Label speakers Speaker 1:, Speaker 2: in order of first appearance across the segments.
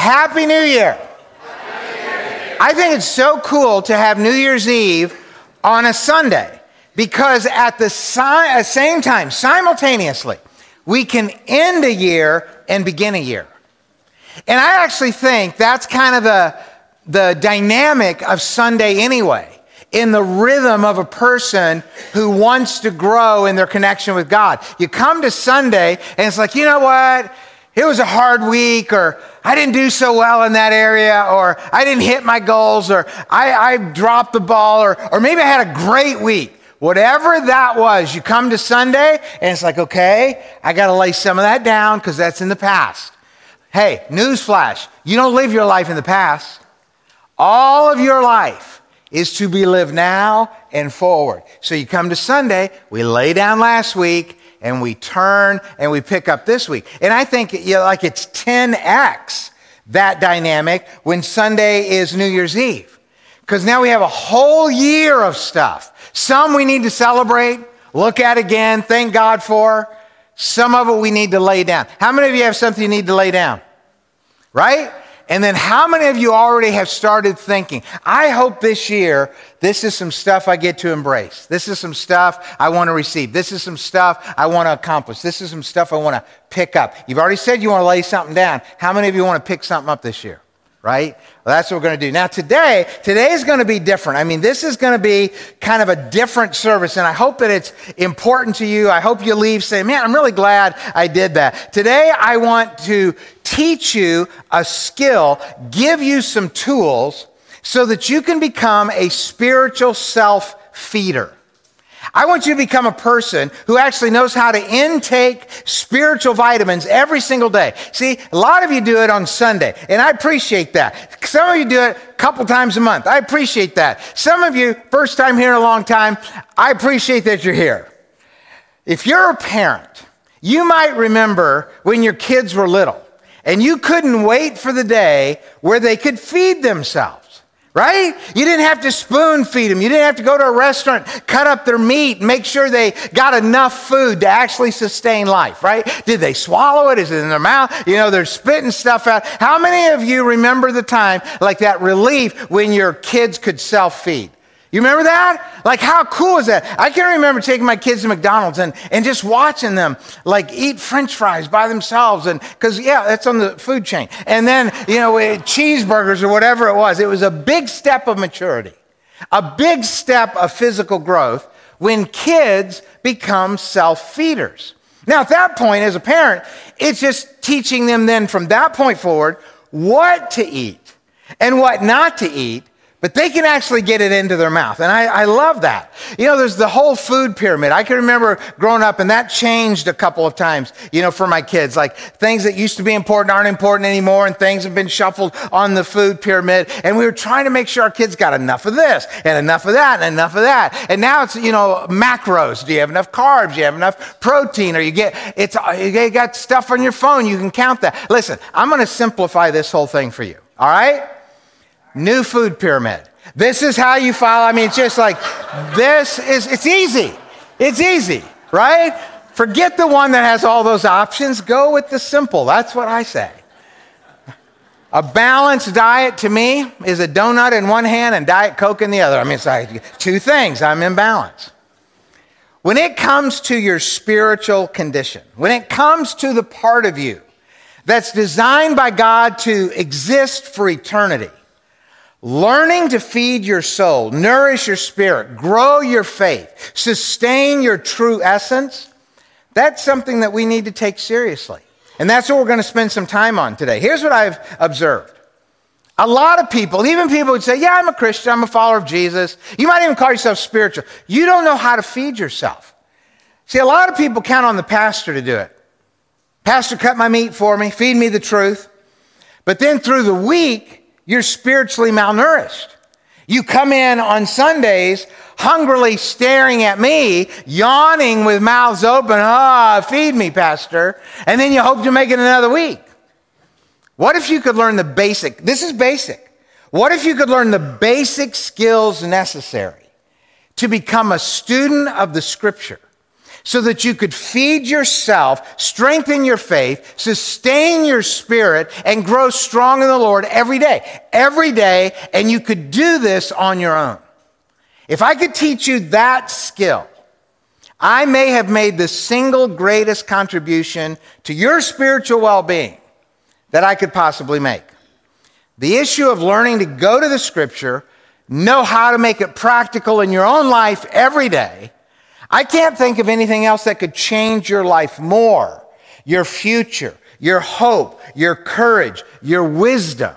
Speaker 1: Happy New Year. I think it's so cool to have New Year's Eve on a Sunday because at the si- same time, simultaneously, we can end a year and begin a year. And I actually think that's kind of the, the dynamic of Sunday anyway in the rhythm of a person who wants to grow in their connection with God. You come to Sunday and it's like, you know what? It was a hard week, or I didn't do so well in that area, or I didn't hit my goals, or I, I dropped the ball, or, or maybe I had a great week. Whatever that was, you come to Sunday and it's like, okay, I got to lay some of that down because that's in the past. Hey, newsflash, you don't live your life in the past. All of your life is to be lived now and forward. So you come to Sunday, we lay down last week, and we turn and we pick up this week. And I think you know, like it's 10x that dynamic when Sunday is New Year's Eve. Because now we have a whole year of stuff. Some we need to celebrate, look at again, thank God for. Some of it we need to lay down. How many of you have something you need to lay down? Right? And then how many of you already have started thinking, I hope this year this is some stuff I get to embrace. This is some stuff I want to receive. This is some stuff I want to accomplish. This is some stuff I want to pick up. You've already said you want to lay something down. How many of you want to pick something up this year? right? Well, that's what we're going to do. Now, today, today is going to be different. I mean, this is going to be kind of a different service, and I hope that it's important to you. I hope you leave saying, man, I'm really glad I did that. Today, I want to teach you a skill, give you some tools so that you can become a spiritual self feeder. I want you to become a person who actually knows how to intake spiritual vitamins every single day. See, a lot of you do it on Sunday, and I appreciate that. Some of you do it a couple times a month. I appreciate that. Some of you, first time here in a long time, I appreciate that you're here. If you're a parent, you might remember when your kids were little and you couldn't wait for the day where they could feed themselves right? You didn't have to spoon feed them. You didn't have to go to a restaurant, cut up their meat, make sure they got enough food to actually sustain life, right? Did they swallow it? Is it in their mouth? You know, they're spitting stuff out. How many of you remember the time like that relief when your kids could self feed? You remember that? Like, how cool is that? I can remember taking my kids to McDonald's and, and just watching them like eat french fries by themselves. And because, yeah, that's on the food chain. And then, you know, eh, cheeseburgers or whatever it was. It was a big step of maturity, a big step of physical growth when kids become self feeders. Now, at that point, as a parent, it's just teaching them then from that point forward what to eat and what not to eat but they can actually get it into their mouth. And I, I, love that. You know, there's the whole food pyramid. I can remember growing up, and that changed a couple of times, you know, for my kids. Like things that used to be important aren't important anymore, and things have been shuffled on the food pyramid. And we were trying to make sure our kids got enough of this, and enough of that, and enough of that. And now it's, you know, macros. Do you have enough carbs? Do you have enough protein? Or you get, it's, you got stuff on your phone, you can count that. Listen, I'm going to simplify this whole thing for you. All right? New food pyramid. This is how you follow. I mean, it's just like, this is, it's easy. It's easy, right? Forget the one that has all those options. Go with the simple. That's what I say. A balanced diet to me is a donut in one hand and Diet Coke in the other. I mean, it's like two things. I'm in balance. When it comes to your spiritual condition, when it comes to the part of you that's designed by God to exist for eternity, Learning to feed your soul, nourish your spirit, grow your faith, sustain your true essence, that's something that we need to take seriously. And that's what we're going to spend some time on today. Here's what I've observed. A lot of people, even people would say, Yeah, I'm a Christian, I'm a follower of Jesus. You might even call yourself spiritual. You don't know how to feed yourself. See, a lot of people count on the pastor to do it. Pastor, cut my meat for me, feed me the truth. But then through the week, you're spiritually malnourished. You come in on Sundays hungrily staring at me, yawning with mouths open, ah, feed me, Pastor. And then you hope to make it another week. What if you could learn the basic? This is basic. What if you could learn the basic skills necessary to become a student of the scripture so that you could feed yourself, strengthen your faith, sustain your spirit, and grow strong in the Lord every day. Every day, and you could do this on your own. If I could teach you that skill, I may have made the single greatest contribution to your spiritual well being that I could possibly make. The issue of learning to go to the scripture, know how to make it practical in your own life every day, I can't think of anything else that could change your life more, your future, your hope, your courage, your wisdom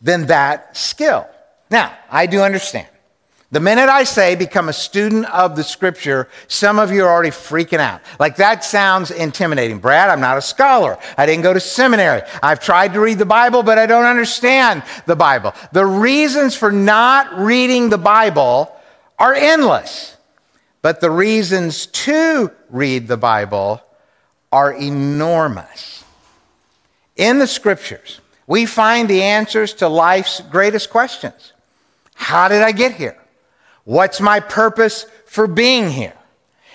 Speaker 1: than that skill. Now, I do understand. The minute I say become a student of the scripture, some of you are already freaking out. Like that sounds intimidating. Brad, I'm not a scholar. I didn't go to seminary. I've tried to read the Bible, but I don't understand the Bible. The reasons for not reading the Bible are endless. But the reasons to read the Bible are enormous. In the scriptures, we find the answers to life's greatest questions. How did I get here? What's my purpose for being here?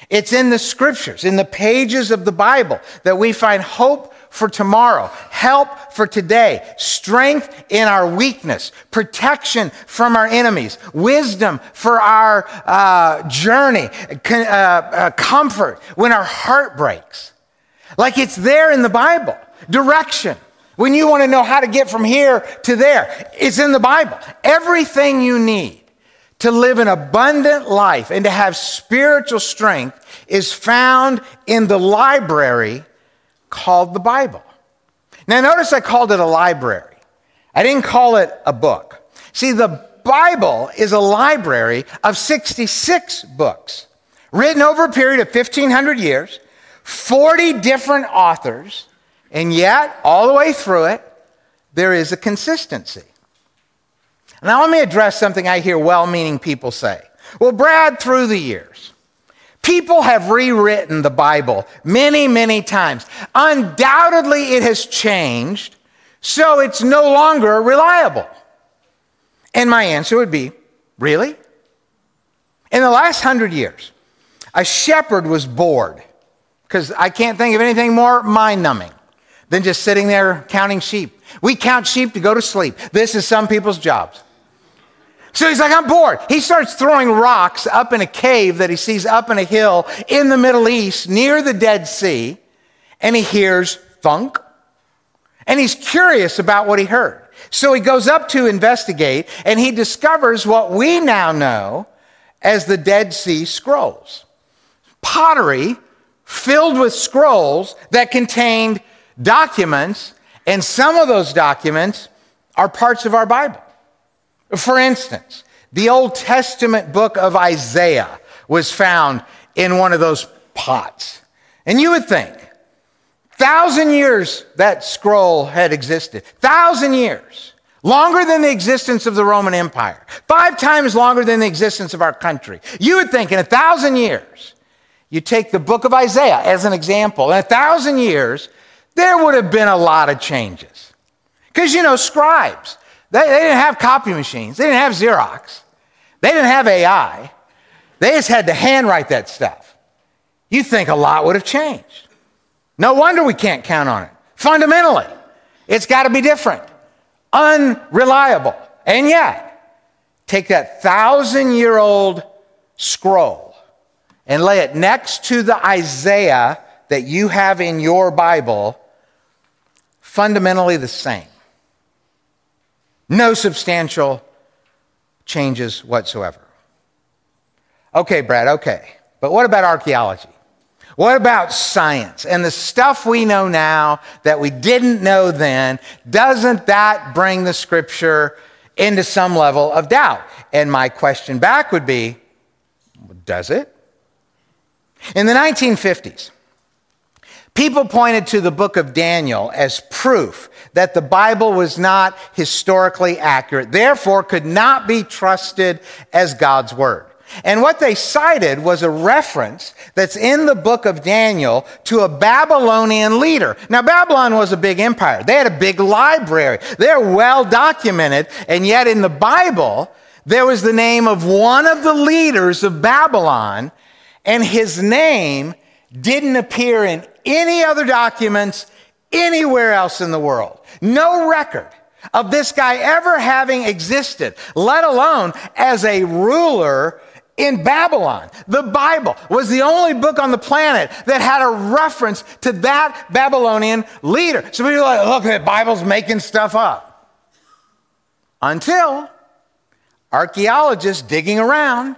Speaker 1: It's in the scriptures, in the pages of the Bible, that we find hope for tomorrow, help for today, strength in our weakness, protection from our enemies, wisdom for our uh, journey, uh, uh, comfort when our heart breaks. Like it's there in the Bible. Direction. When you want to know how to get from here to there, it's in the Bible. Everything you need to live an abundant life and to have spiritual strength is found in the library called the Bible. Now, notice I called it a library. I didn't call it a book. See, the Bible is a library of 66 books written over a period of 1,500 years, 40 different authors, and yet, all the way through it, there is a consistency. Now, let me address something I hear well meaning people say. Well, Brad, through the years, People have rewritten the Bible many, many times. Undoubtedly, it has changed, so it's no longer reliable. And my answer would be really? In the last hundred years, a shepherd was bored because I can't think of anything more mind numbing than just sitting there counting sheep. We count sheep to go to sleep. This is some people's jobs. So he's like, I'm bored. He starts throwing rocks up in a cave that he sees up in a hill in the Middle East near the Dead Sea, and he hears thunk. And he's curious about what he heard. So he goes up to investigate, and he discovers what we now know as the Dead Sea Scrolls pottery filled with scrolls that contained documents, and some of those documents are parts of our Bible. For instance, the Old Testament book of Isaiah was found in one of those pots. And you would think, thousand years that scroll had existed, thousand years, longer than the existence of the Roman Empire, five times longer than the existence of our country. You would think in a thousand years, you take the book of Isaiah as an example, in a thousand years, there would have been a lot of changes. Because, you know, scribes, they, they didn't have copy machines, they didn't have Xerox, they didn't have AI. They just had to handwrite that stuff. You think a lot would have changed. No wonder we can't count on it. Fundamentally, it's got to be different, unreliable. And yet, take that thousand year old scroll and lay it next to the Isaiah that you have in your Bible, fundamentally the same. No substantial changes whatsoever. Okay, Brad, okay. But what about archaeology? What about science and the stuff we know now that we didn't know then? Doesn't that bring the scripture into some level of doubt? And my question back would be does it? In the 1950s, People pointed to the book of Daniel as proof that the Bible was not historically accurate, therefore, could not be trusted as God's word. And what they cited was a reference that's in the book of Daniel to a Babylonian leader. Now, Babylon was a big empire. They had a big library. They're well documented. And yet in the Bible, there was the name of one of the leaders of Babylon, and his name didn't appear in any other documents anywhere else in the world. No record of this guy ever having existed, let alone as a ruler in Babylon. The Bible was the only book on the planet that had a reference to that Babylonian leader. So people are like, look, the Bible's making stuff up. Until archaeologists digging around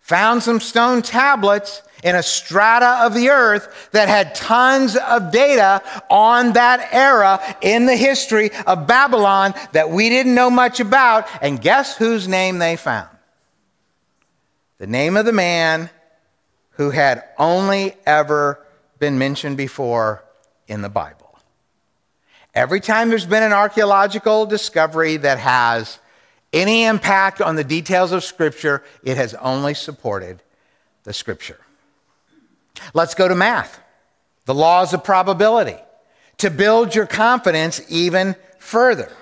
Speaker 1: found some stone tablets in a strata of the earth that had tons of data on that era in the history of Babylon that we didn't know much about. And guess whose name they found? The name of the man who had only ever been mentioned before in the Bible. Every time there's been an archaeological discovery that has any impact on the details of Scripture, it has only supported the Scripture. Let's go to math, the laws of probability, to build your confidence even further.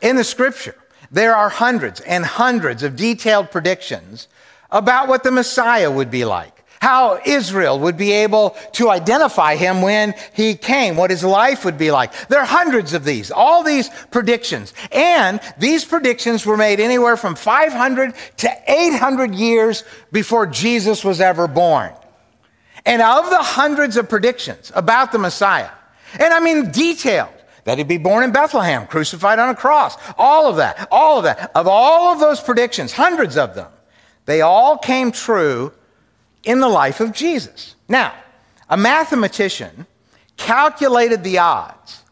Speaker 1: In the Scripture, there are hundreds and hundreds of detailed predictions about what the Messiah would be like how Israel would be able to identify him when he came, what his life would be like. There are hundreds of these, all these predictions. And these predictions were made anywhere from 500 to 800 years before Jesus was ever born. And of the hundreds of predictions about the Messiah, and I mean detailed, that he'd be born in Bethlehem, crucified on a cross, all of that, all of that, of all of those predictions, hundreds of them, they all came true in the life of Jesus. Now, a mathematician calculated the odds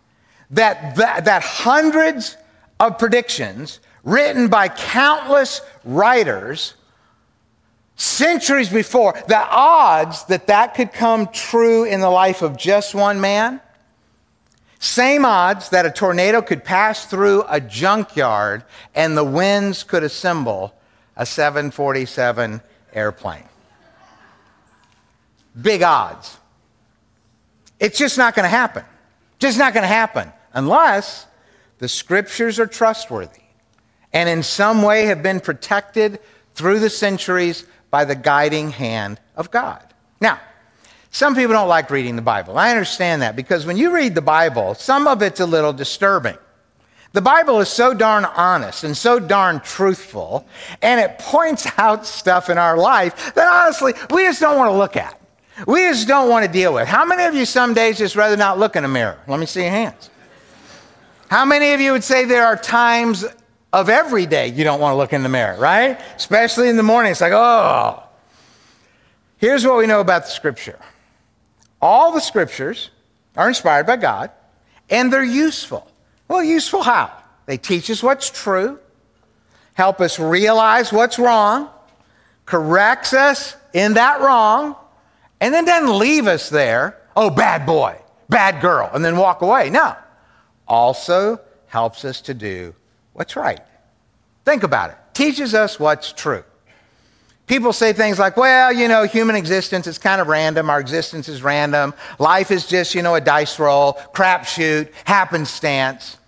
Speaker 1: that, that, that hundreds of predictions written by countless writers centuries before, the odds that that could come true in the life of just one man, same odds that a tornado could pass through a junkyard and the winds could assemble a 747 airplane big odds. It's just not going to happen. Just not going to happen unless the scriptures are trustworthy and in some way have been protected through the centuries by the guiding hand of God. Now, some people don't like reading the Bible. I understand that because when you read the Bible, some of it's a little disturbing. The Bible is so darn honest and so darn truthful, and it points out stuff in our life that honestly we just don't want to look at. We just don't want to deal with. How many of you some days just rather not look in a mirror? Let me see your hands. How many of you would say there are times of every day you don't want to look in the mirror, right? Especially in the morning. It's like, oh. Here's what we know about the scripture all the scriptures are inspired by God and they're useful. Well, useful how? They teach us what's true, help us realize what's wrong, corrects us in that wrong, and then doesn't leave us there, oh, bad boy, bad girl, and then walk away. No. Also helps us to do what's right. Think about it. Teaches us what's true. People say things like, well, you know, human existence is kind of random. Our existence is random. Life is just, you know, a dice roll, crapshoot, happenstance.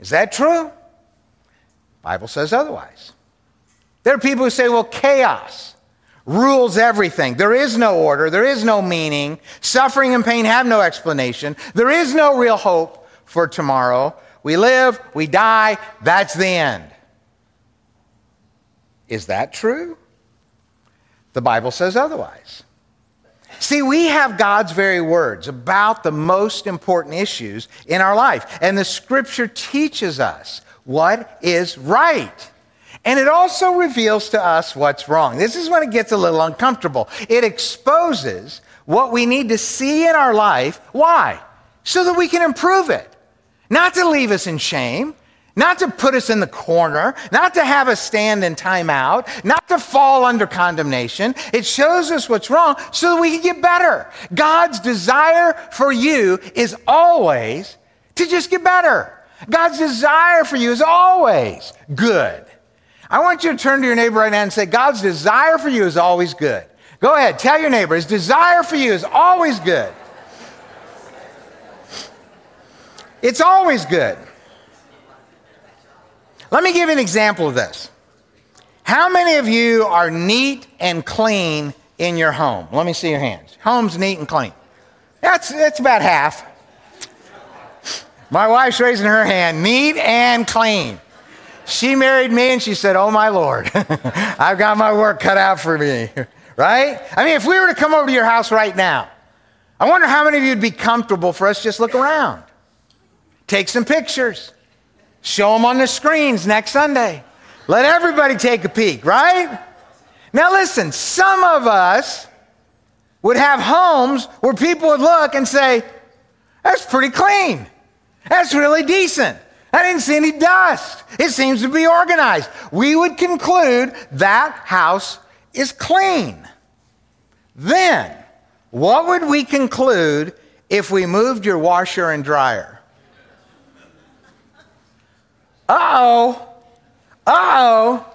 Speaker 1: Is that true? Bible says otherwise. There are people who say, well, chaos rules everything. There is no order, there is no meaning. Suffering and pain have no explanation. There is no real hope for tomorrow. We live, we die, that's the end. Is that true? The Bible says otherwise. See, we have God's very words about the most important issues in our life, and the scripture teaches us what is right. And it also reveals to us what's wrong. This is when it gets a little uncomfortable. It exposes what we need to see in our life. Why? So that we can improve it. Not to leave us in shame, not to put us in the corner, not to have us stand in timeout, not to fall under condemnation. It shows us what's wrong so that we can get better. God's desire for you is always to just get better. God's desire for you is always good. I want you to turn to your neighbor right now and say, God's desire for you is always good. Go ahead, tell your neighbor, his desire for you is always good. It's always good. Let me give you an example of this. How many of you are neat and clean in your home? Let me see your hands. Home's neat and clean. That's, that's about half. My wife's raising her hand, neat and clean. She married me and she said, Oh my Lord, I've got my work cut out for me. right? I mean, if we were to come over to your house right now, I wonder how many of you would be comfortable for us just look around, take some pictures, show them on the screens next Sunday. Let everybody take a peek, right? Now, listen, some of us would have homes where people would look and say, That's pretty clean. That's really decent. I didn't see any dust. It seems to be organized. We would conclude that house is clean. Then, what would we conclude if we moved your washer and dryer? Uh oh. Uh oh.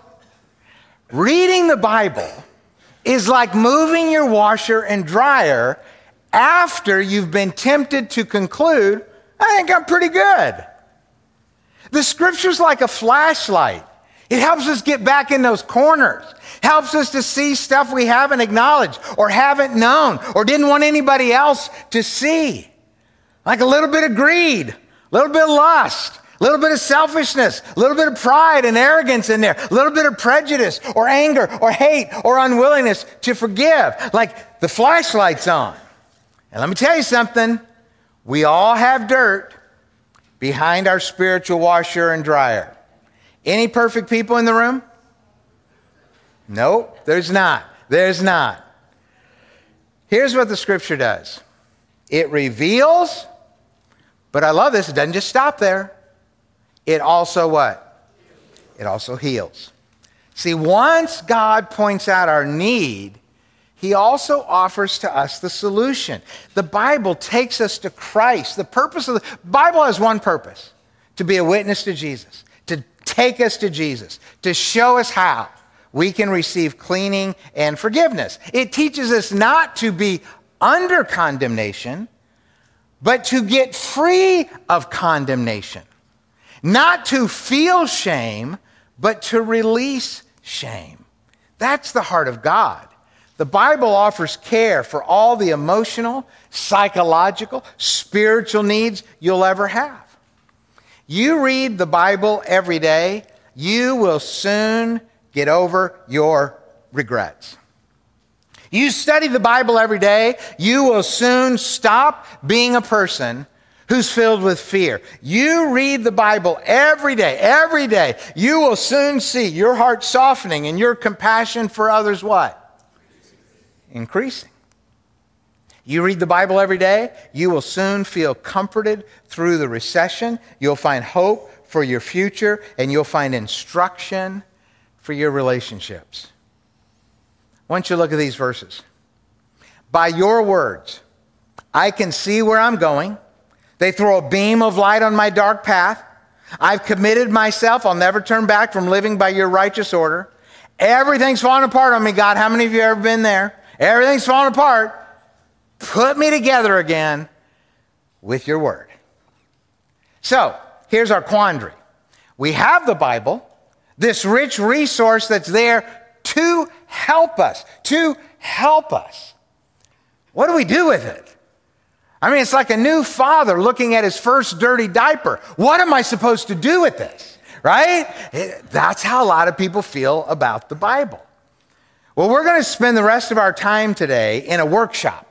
Speaker 1: Reading the Bible is like moving your washer and dryer after you've been tempted to conclude, I think I'm pretty good. The scripture's like a flashlight. It helps us get back in those corners, helps us to see stuff we haven't acknowledged or haven't known or didn't want anybody else to see. Like a little bit of greed, a little bit of lust, a little bit of selfishness, a little bit of pride and arrogance in there, a little bit of prejudice or anger or hate or unwillingness to forgive. Like the flashlight's on. And let me tell you something we all have dirt behind our spiritual washer and dryer. Any perfect people in the room? Nope, there's not. There's not. Here's what the scripture does it reveals, but I love this, it doesn't just stop there. It also what? It also heals. See, once God points out our need, he also offers to us the solution. The Bible takes us to Christ. The purpose of the Bible has one purpose to be a witness to Jesus, to take us to Jesus, to show us how we can receive cleaning and forgiveness. It teaches us not to be under condemnation, but to get free of condemnation. Not to feel shame, but to release shame. That's the heart of God. The Bible offers care for all the emotional, psychological, spiritual needs you'll ever have. You read the Bible every day, you will soon get over your regrets. You study the Bible every day, you will soon stop being a person who's filled with fear. You read the Bible every day, every day, you will soon see your heart softening and your compassion for others what? increasing. You read the Bible every day, you will soon feel comforted through the recession. You'll find hope for your future, and you'll find instruction for your relationships. Once you look at these verses, by your words, I can see where I'm going. They throw a beam of light on my dark path. I've committed myself. I'll never turn back from living by your righteous order. Everything's falling apart on me, God. How many of you have ever been there? Everything's falling apart. Put me together again with your word. So, here's our quandary. We have the Bible, this rich resource that's there to help us, to help us. What do we do with it? I mean, it's like a new father looking at his first dirty diaper. What am I supposed to do with this? Right? That's how a lot of people feel about the Bible. Well, we're going to spend the rest of our time today in a workshop.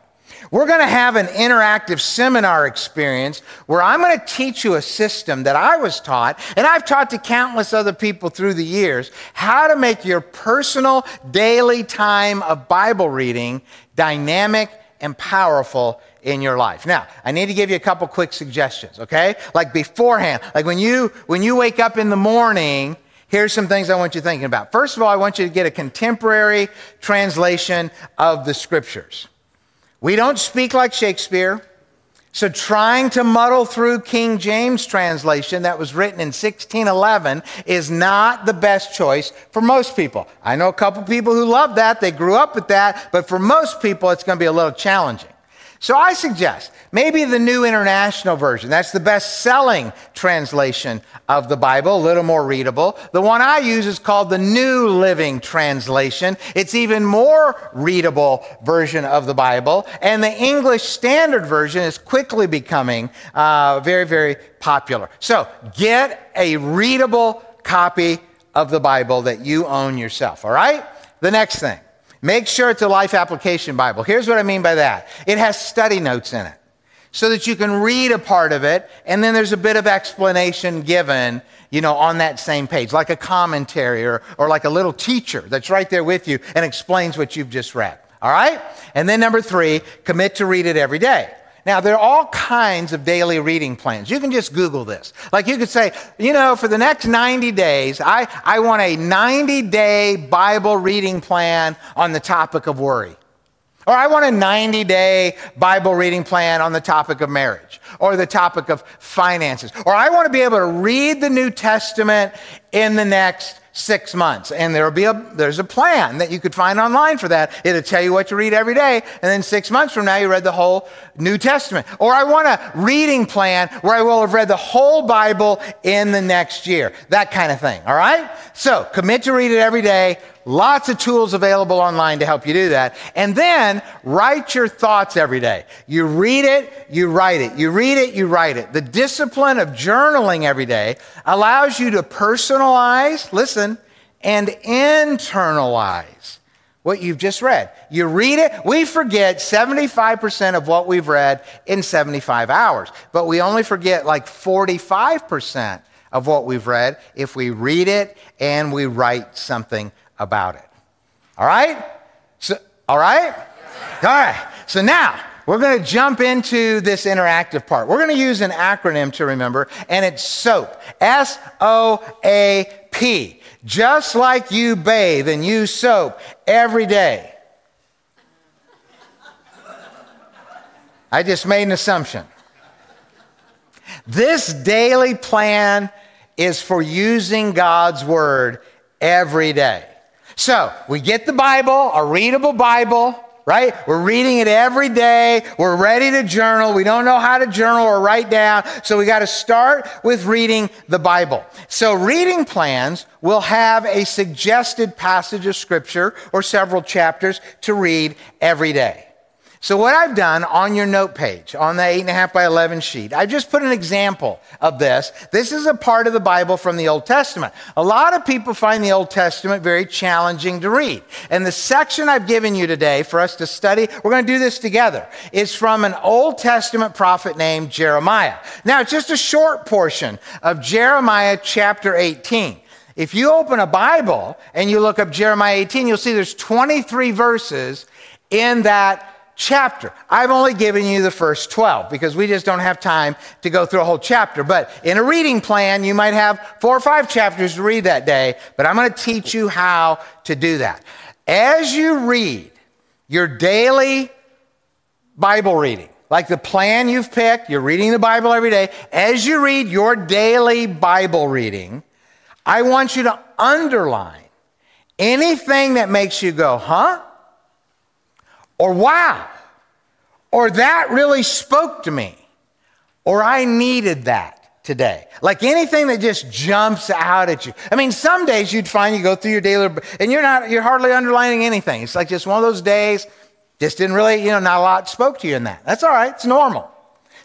Speaker 1: We're going to have an interactive seminar experience where I'm going to teach you a system that I was taught, and I've taught to countless other people through the years, how to make your personal daily time of Bible reading dynamic and powerful in your life. Now, I need to give you a couple quick suggestions, okay? Like beforehand, like when you when you wake up in the morning, here's some things I want you thinking about. First of all, I want you to get a contemporary translation of the scriptures. We don't speak like Shakespeare. So, trying to muddle through King James translation that was written in 1611 is not the best choice for most people. I know a couple people who love that, they grew up with that, but for most people, it's going to be a little challenging. So I suggest maybe the New International Version. That's the best selling translation of the Bible, a little more readable. The one I use is called the New Living Translation. It's even more readable version of the Bible. And the English Standard Version is quickly becoming uh, very, very popular. So get a readable copy of the Bible that you own yourself, all right? The next thing. Make sure it's a life application Bible. Here's what I mean by that it has study notes in it so that you can read a part of it, and then there's a bit of explanation given, you know, on that same page, like a commentary or, or like a little teacher that's right there with you and explains what you've just read. All right? And then number three, commit to read it every day. Now, there are all kinds of daily reading plans. You can just Google this. Like you could say, you know, for the next 90 days, I, I want a 90 day Bible reading plan on the topic of worry. Or I want a 90 day Bible reading plan on the topic of marriage or the topic of finances. Or I want to be able to read the New Testament in the next six months. And there'll be a, there's a plan that you could find online for that. It'll tell you what to read every day. And then six months from now, you read the whole New Testament. Or I want a reading plan where I will have read the whole Bible in the next year. That kind of thing. All right? So commit to read it every day. Lots of tools available online to help you do that. And then write your thoughts every day. You read it, you write it. You read it, you write it. The discipline of journaling every day allows you to personalize, listen, and internalize what you've just read. You read it, we forget 75% of what we've read in 75 hours, but we only forget like 45% of what we've read if we read it and we write something about it. All right? So, all right? All right. So now we're going to jump into this interactive part. We're going to use an acronym to remember, and it's SOAP. S O A P. Just like you bathe and use soap every day. I just made an assumption. This daily plan is for using God's word every day. So we get the Bible, a readable Bible, right? We're reading it every day. We're ready to journal. We don't know how to journal or write down. So we got to start with reading the Bible. So reading plans will have a suggested passage of scripture or several chapters to read every day. So, what I've done on your note page, on the 8.5 by 11 sheet, I've just put an example of this. This is a part of the Bible from the Old Testament. A lot of people find the Old Testament very challenging to read. And the section I've given you today for us to study, we're going to do this together, is from an Old Testament prophet named Jeremiah. Now, it's just a short portion of Jeremiah chapter 18. If you open a Bible and you look up Jeremiah 18, you'll see there's 23 verses in that chapter. I've only given you the first 12 because we just don't have time to go through a whole chapter. But in a reading plan, you might have four or five chapters to read that day, but I'm going to teach you how to do that. As you read your daily Bible reading, like the plan you've picked, you're reading the Bible every day. As you read your daily Bible reading, I want you to underline anything that makes you go, huh? Or wow, or that really spoke to me, or I needed that today. Like anything that just jumps out at you. I mean, some days you'd find you go through your daily, and you're not, you're hardly underlining anything. It's like just one of those days, just didn't really, you know, not a lot spoke to you in that. That's all right, it's normal.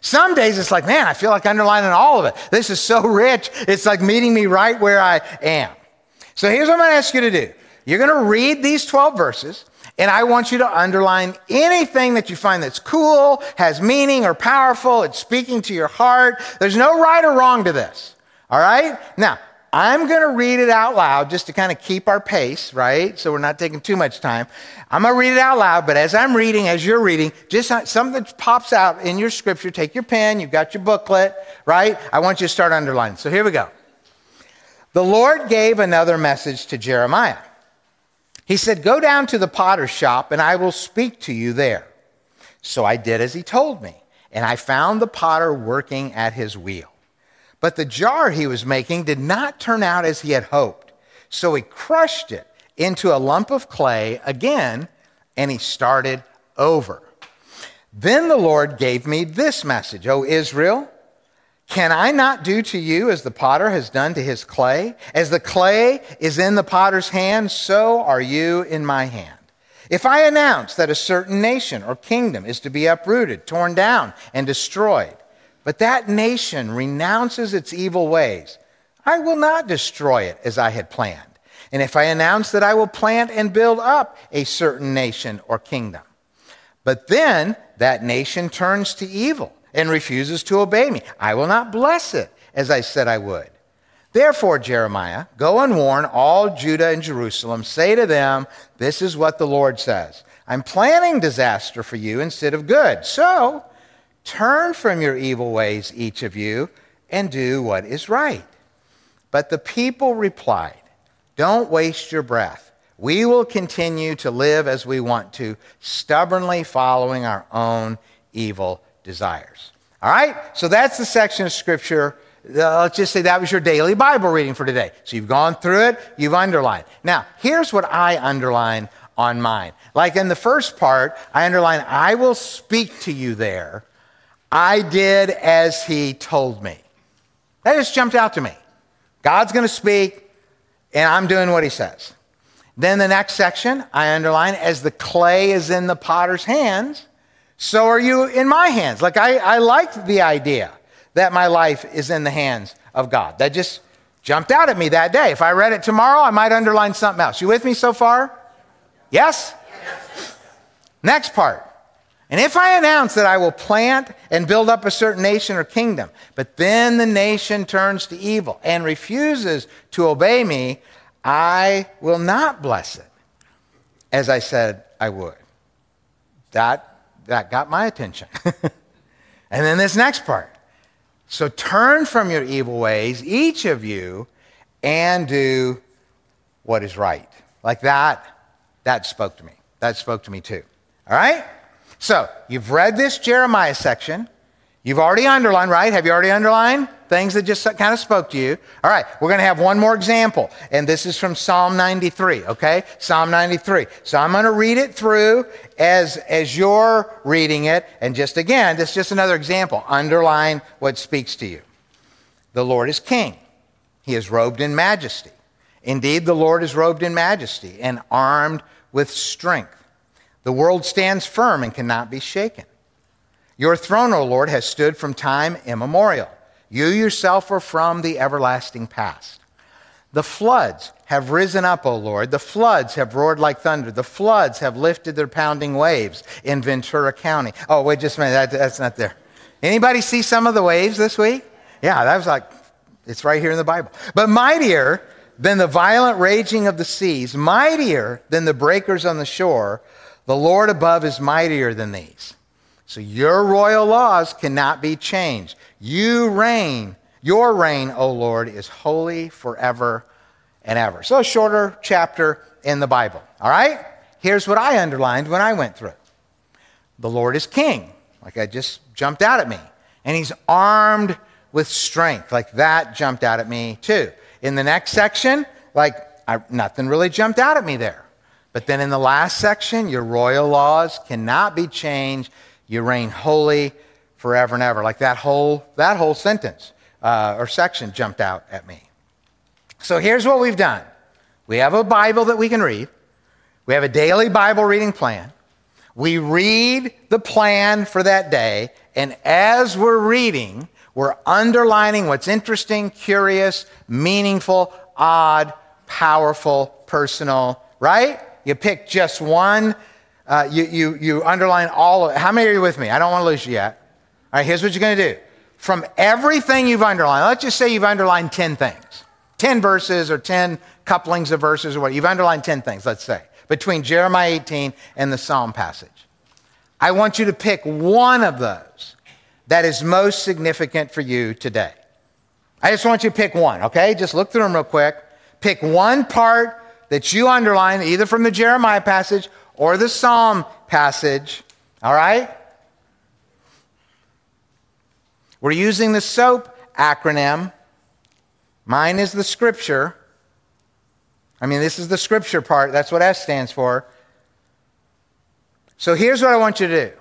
Speaker 1: Some days it's like, man, I feel like underlining all of it. This is so rich. It's like meeting me right where I am. So here's what I'm going to ask you to do. You're going to read these 12 verses. And I want you to underline anything that you find that's cool, has meaning, or powerful. It's speaking to your heart. There's no right or wrong to this. All right? Now, I'm going to read it out loud just to kind of keep our pace, right? So we're not taking too much time. I'm going to read it out loud, but as I'm reading, as you're reading, just something pops out in your scripture, take your pen, you've got your booklet, right? I want you to start underlining. So here we go. The Lord gave another message to Jeremiah. He said, Go down to the potter's shop and I will speak to you there. So I did as he told me, and I found the potter working at his wheel. But the jar he was making did not turn out as he had hoped. So he crushed it into a lump of clay again, and he started over. Then the Lord gave me this message O Israel, can I not do to you as the potter has done to his clay? As the clay is in the potter's hand, so are you in my hand. If I announce that a certain nation or kingdom is to be uprooted, torn down, and destroyed, but that nation renounces its evil ways, I will not destroy it as I had planned. And if I announce that I will plant and build up a certain nation or kingdom, but then that nation turns to evil and refuses to obey me. I will not bless it as I said I would. Therefore, Jeremiah, go and warn all Judah and Jerusalem. Say to them, This is what the Lord says I'm planning disaster for you instead of good. So turn from your evil ways, each of you, and do what is right. But the people replied, Don't waste your breath. We will continue to live as we want to, stubbornly following our own evil desires. All right? So that's the section of Scripture. Uh, let's just say that was your daily Bible reading for today. So you've gone through it, you've underlined. Now, here's what I underline on mine. Like in the first part, I underline, I will speak to you there. I did as he told me. That just jumped out to me. God's going to speak, and I'm doing what he says. Then the next section, I underline, as the clay is in the potter's hands, so are you in my hands. Like, I, I liked the idea that my life is in the hands of God. That just jumped out at me that day. If I read it tomorrow, I might underline something else. You with me so far? Yes? yes. Next part. And if I announce that I will plant and build up a certain nation or kingdom, but then the nation turns to evil and refuses to obey me, I will not bless it as I said I would. That that got my attention. and then this next part. So turn from your evil ways, each of you, and do what is right. Like that, that spoke to me. That spoke to me too. All right? So you've read this Jeremiah section. You've already underlined, right? Have you already underlined? Things that just kind of spoke to you. All right, we're going to have one more example, and this is from Psalm 93, okay? Psalm 93. So I'm going to read it through as, as you're reading it, and just again, this is just another example. Underline what speaks to you. The Lord is king, he is robed in majesty. Indeed, the Lord is robed in majesty and armed with strength. The world stands firm and cannot be shaken. Your throne, O Lord, has stood from time immemorial. You yourself are from the everlasting past. The floods have risen up, O Lord. The floods have roared like thunder. The floods have lifted their pounding waves in Ventura County. Oh, wait just a minute. That, that's not there. Anybody see some of the waves this week? Yeah, that was like, it's right here in the Bible. But mightier than the violent raging of the seas, mightier than the breakers on the shore, the Lord above is mightier than these. So your royal laws cannot be changed. You reign. Your reign, O Lord, is holy forever and ever. So a shorter chapter in the Bible. All right? Here's what I underlined when I went through. The Lord is king, like I just jumped out at me. And he's armed with strength, like that jumped out at me too. In the next section, like I, nothing really jumped out at me there. But then in the last section, your royal laws cannot be changed you reign holy forever and ever. Like that whole, that whole sentence uh, or section jumped out at me. So here's what we've done we have a Bible that we can read, we have a daily Bible reading plan. We read the plan for that day, and as we're reading, we're underlining what's interesting, curious, meaningful, odd, powerful, personal, right? You pick just one uh, you, you, you underline all of it. How many are you with me? I don't want to lose you yet. All right, here's what you're going to do. From everything you've underlined, let's just say you've underlined 10 things, 10 verses or 10 couplings of verses or what. You've underlined 10 things, let's say, between Jeremiah 18 and the Psalm passage. I want you to pick one of those that is most significant for you today. I just want you to pick one, okay? Just look through them real quick. Pick one part that you underline, either from the Jeremiah passage or the Psalm passage, all right? We're using the SOAP acronym. Mine is the scripture. I mean, this is the scripture part. That's what S stands for. So here's what I want you to do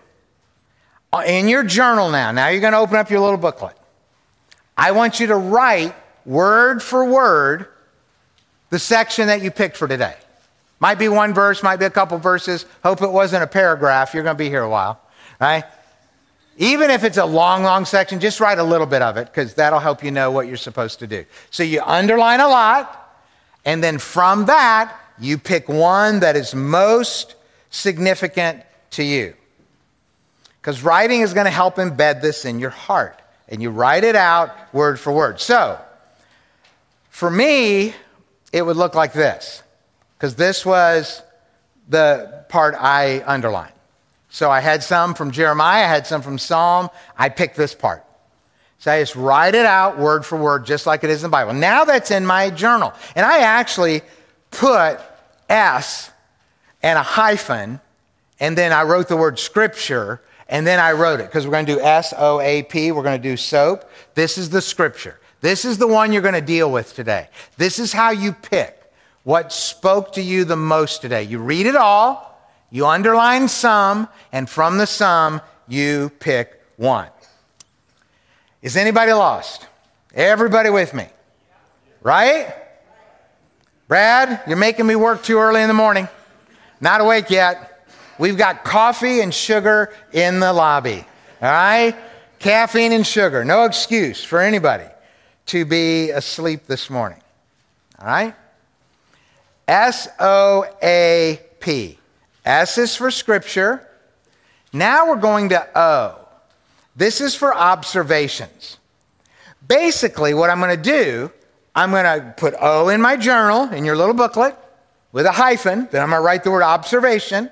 Speaker 1: uh, in your journal now, now you're going to open up your little booklet. I want you to write word for word the section that you picked for today. Might be one verse, might be a couple verses. Hope it wasn't a paragraph. You're going to be here a while, right? Even if it's a long, long section, just write a little bit of it because that'll help you know what you're supposed to do. So you underline a lot, and then from that, you pick one that is most significant to you. Because writing is going to help embed this in your heart. And you write it out word for word. So, for me, it would look like this. Because this was the part I underlined. So I had some from Jeremiah, I had some from Psalm. I picked this part. So I just write it out word for word, just like it is in the Bible. Now that's in my journal. And I actually put S and a hyphen, and then I wrote the word scripture, and then I wrote it because we're going to do S O A P. We're going to do soap. This is the scripture. This is the one you're going to deal with today. This is how you pick what spoke to you the most today. You read it all, you underline some, and from the sum, you pick one. Is anybody lost? Everybody with me? Right? Brad, you're making me work too early in the morning. Not awake yet. We've got coffee and sugar in the lobby. All right? Caffeine and sugar. No excuse for anybody to be asleep this morning. All right? S O A P. S is for scripture. Now we're going to O. This is for observations. Basically, what I'm going to do, I'm going to put O in my journal, in your little booklet, with a hyphen. Then I'm going to write the word observation.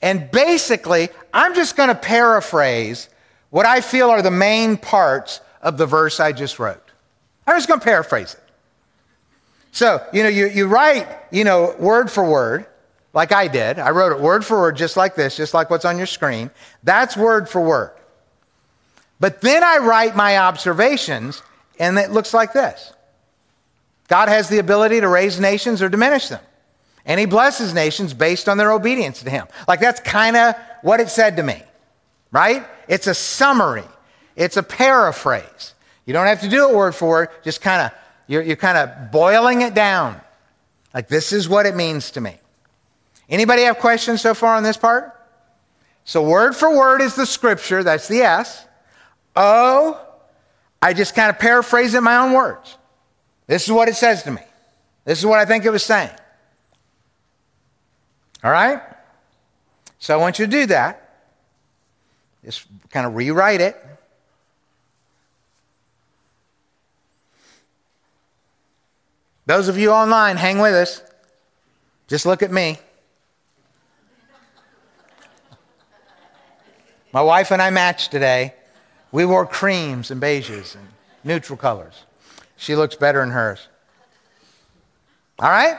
Speaker 1: And basically, I'm just going to paraphrase what I feel are the main parts of the verse I just wrote. I'm just going to paraphrase it. So, you know, you, you write, you know, word for word, like I did. I wrote it word for word, just like this, just like what's on your screen. That's word for word. But then I write my observations, and it looks like this God has the ability to raise nations or diminish them. And he blesses nations based on their obedience to him. Like that's kind of what it said to me, right? It's a summary, it's a paraphrase. You don't have to do it word for word, just kind of you're, you're kind of boiling it down. Like, this is what it means to me. Anybody have questions so far on this part? So, word for word is the scripture, that's the S. O, I just kind of paraphrase it in my own words. This is what it says to me. This is what I think it was saying. All right? So I want you to do that. Just kind of rewrite it. Those of you online, hang with us. Just look at me. My wife and I matched today. We wore creams and beiges and neutral colors. She looks better in hers. All right?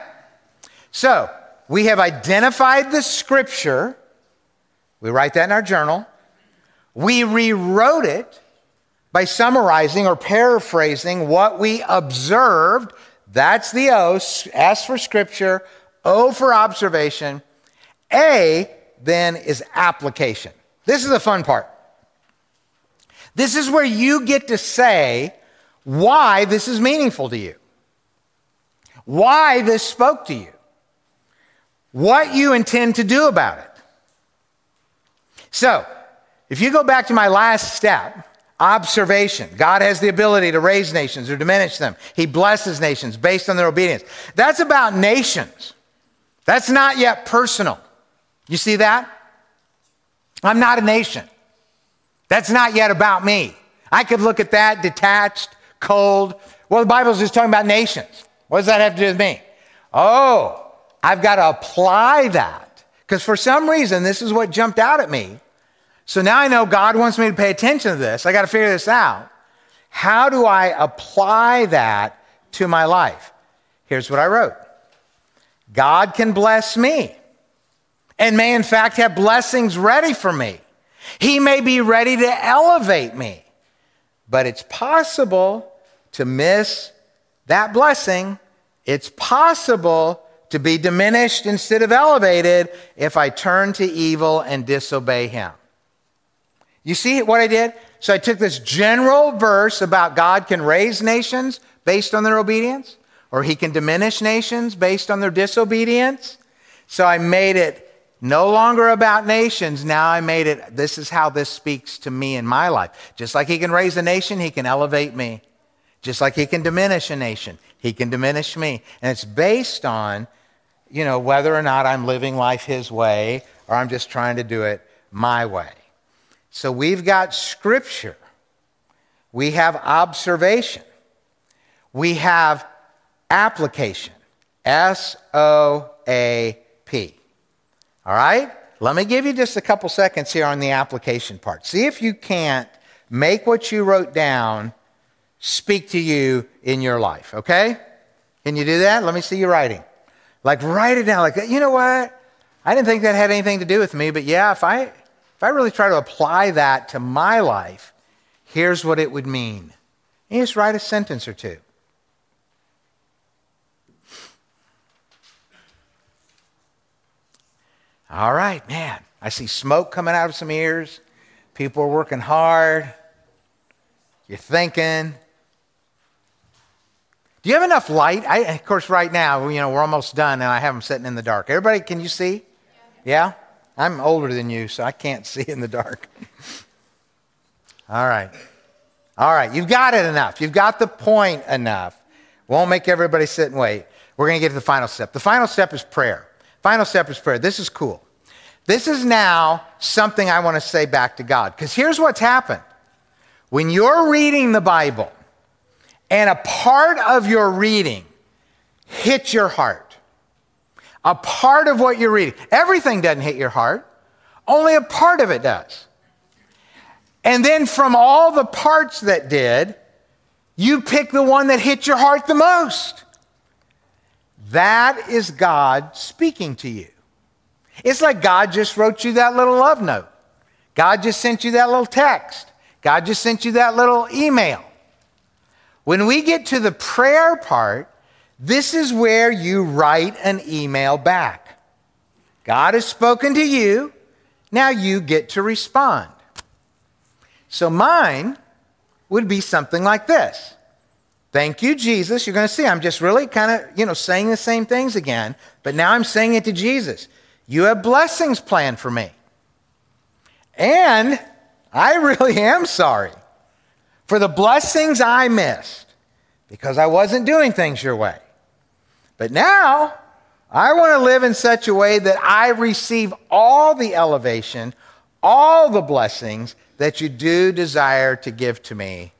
Speaker 1: So, we have identified the scripture. We write that in our journal. We rewrote it by summarizing or paraphrasing what we observed that's the O. S for scripture, O for observation. A then is application. This is the fun part. This is where you get to say why this is meaningful to you, why this spoke to you, what you intend to do about it. So, if you go back to my last step, Observation. God has the ability to raise nations or diminish them. He blesses nations based on their obedience. That's about nations. That's not yet personal. You see that? I'm not a nation. That's not yet about me. I could look at that detached, cold. Well, the Bible's just talking about nations. What does that have to do with me? Oh, I've got to apply that. Because for some reason, this is what jumped out at me. So now I know God wants me to pay attention to this. I got to figure this out. How do I apply that to my life? Here's what I wrote God can bless me and may, in fact, have blessings ready for me. He may be ready to elevate me, but it's possible to miss that blessing. It's possible to be diminished instead of elevated if I turn to evil and disobey Him. You see what I did? So I took this general verse about God can raise nations based on their obedience, or he can diminish nations based on their disobedience. So I made it no longer about nations. Now I made it, this is how this speaks to me in my life. Just like he can raise a nation, he can elevate me. Just like he can diminish a nation, he can diminish me. And it's based on, you know, whether or not I'm living life his way or I'm just trying to do it my way. So we've got scripture, we have observation, we have application. S O A P. All right? Let me give you just a couple seconds here on the application part. See if you can't make what you wrote down speak to you in your life, okay? Can you do that? Let me see you writing. Like, write it down. Like, you know what? I didn't think that had anything to do with me, but yeah, if I, I really try to apply that to my life, here's what it would mean. And you just write a sentence or two. All right, man. I see smoke coming out of some ears. People are working hard. You're thinking. Do you have enough light? I, of course, right now, you know, we're almost done and I have them sitting in the dark. Everybody, can you see? Yeah? I'm older than you, so I can't see in the dark. All right. All right. You've got it enough. You've got the point enough. Won't make everybody sit and wait. We're going to get to the final step. The final step is prayer. Final step is prayer. This is cool. This is now something I want to say back to God. Because here's what's happened. When you're reading the Bible and a part of your reading hits your heart, a part of what you're reading, everything doesn't hit your heart, only a part of it does. And then from all the parts that did, you pick the one that hit your heart the most. That is God speaking to you. It's like God just wrote you that little love note. God just sent you that little text. God just sent you that little email. When we get to the prayer part, this is where you write an email back. God has spoken to you. Now you get to respond. So mine would be something like this Thank you, Jesus. You're going to see, I'm just really kind of, you know, saying the same things again, but now I'm saying it to Jesus. You have blessings planned for me. And I really am sorry for the blessings I missed because I wasn't doing things your way. But now I want to live in such a way that I receive all the elevation, all the blessings that you do desire to give to me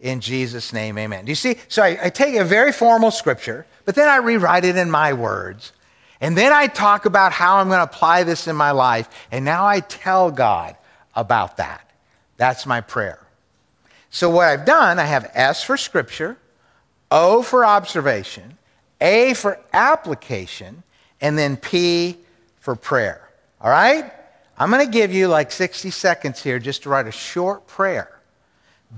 Speaker 1: in Jesus' name, amen. Do you see? So I, I, take a very formal scripture, but then I rewrite it in my words. And then I talk about how I'm going to apply this in my life. And now I tell God about that. That's my prayer. So what I've done, I have S for scripture, O for observation, A for application, and then P for prayer. All right? I'm going to give you like 60 seconds here just to write a short prayer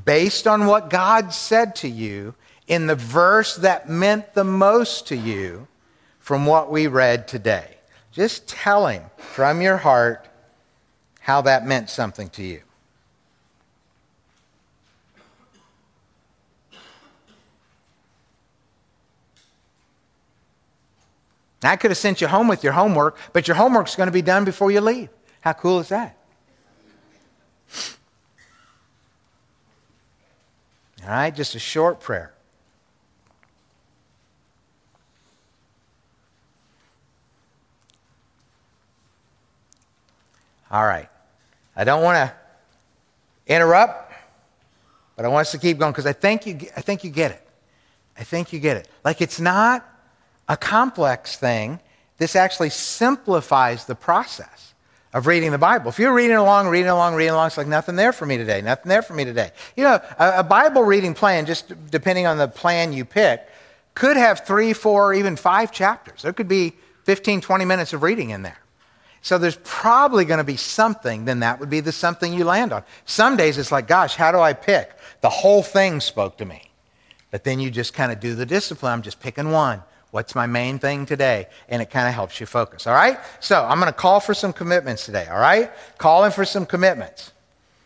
Speaker 1: based on what God said to you in the verse that meant the most to you from what we read today. Just tell Him from your heart how that meant something to you. I could have sent you home with your homework, but your homework's going to be done before you leave. How cool is that? All right, just a short prayer. All right. I don't want to interrupt, but I want us to keep going because I think you I think you get it. I think you get it. Like it's not a complex thing. This actually simplifies the process of reading the Bible. If you're reading along, reading along, reading along, it's like nothing there for me today, nothing there for me today. You know, a, a Bible reading plan, just depending on the plan you pick, could have three, four, even five chapters. There could be 15, 20 minutes of reading in there. So there's probably going to be something, then that would be the something you land on. Some days it's like, gosh, how do I pick? The whole thing spoke to me. But then you just kind of do the discipline. I'm just picking one. What's my main thing today? And it kind of helps you focus, all right? So I'm going to call for some commitments today, all right? Calling for some commitments.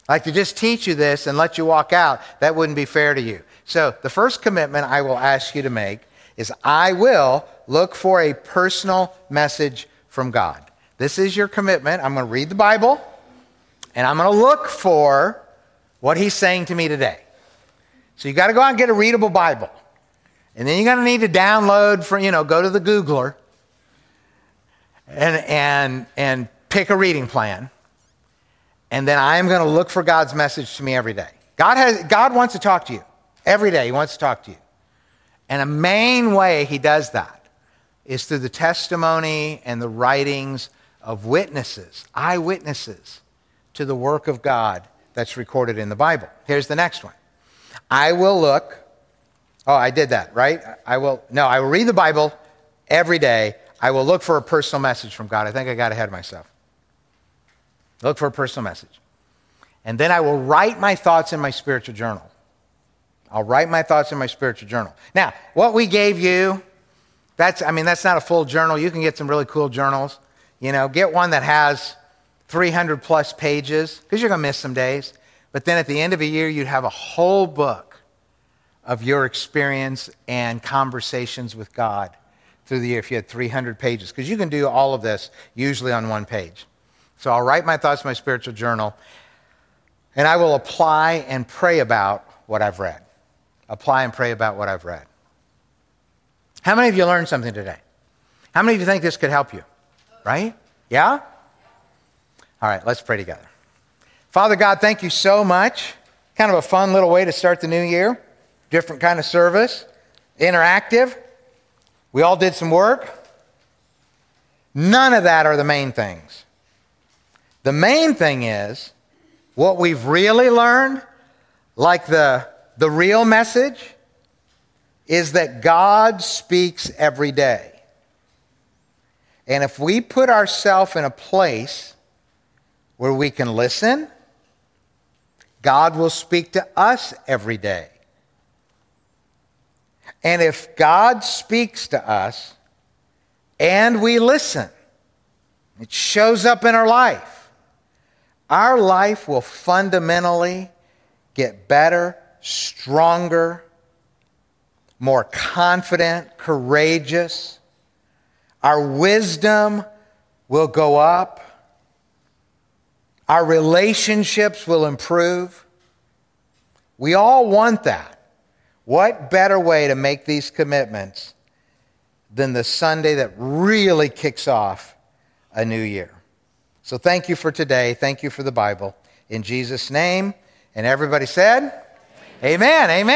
Speaker 1: Like to just teach you this and let you walk out, that wouldn't be fair to you. So, the first commitment I will ask you to make is I will look for a personal message from God. This is your commitment. I'm going to read the Bible and I'm going to look for what He's saying to me today. So, you got to go out and get a readable Bible. And then you're going to need to download from, you know, go to the Googler and, and, and pick a reading plan. And then I am going to look for God's message to me every day. God, has, God wants to talk to you every day. He wants to talk to you. And a main way he does that is through the testimony and the writings of witnesses, eyewitnesses to the work of God that's recorded in the Bible. Here's the next one I will look. Oh, I did that, right? I will, no, I will read the Bible every day. I will look for a personal message from God. I think I got ahead of myself. Look for a personal message. And then I will write my thoughts in my spiritual journal. I'll write my thoughts in my spiritual journal. Now, what we gave you, that's, I mean, that's not a full journal. You can get some really cool journals. You know, get one that has 300 plus pages, because you're going to miss some days. But then at the end of a year, you'd have a whole book of your experience and conversations with God through the year if you had 300 pages, because you can do all of this usually on one page. So I'll write my thoughts in my spiritual journal, and I will apply and pray about what I've read. Apply and pray about what I've read. How many of you learned something today? How many of you think this could help you? Right? Yeah? All right, let's pray together. Father God, thank you so much. Kind of a fun little way to start the new year. Different kind of service, interactive. We all did some work. None of that are the main things. The main thing is what we've really learned, like the, the real message, is that God speaks every day. And if we put ourselves in a place where we can listen, God will speak to us every day. And if God speaks to us and we listen, it shows up in our life our life will fundamentally get better, stronger, more confident, courageous. Our wisdom will go up. Our relationships will improve. We all want that. What better way to make these commitments than the Sunday that really kicks off a new year? So thank you for today. Thank you for the Bible. In Jesus' name. And everybody said, Amen. Amen.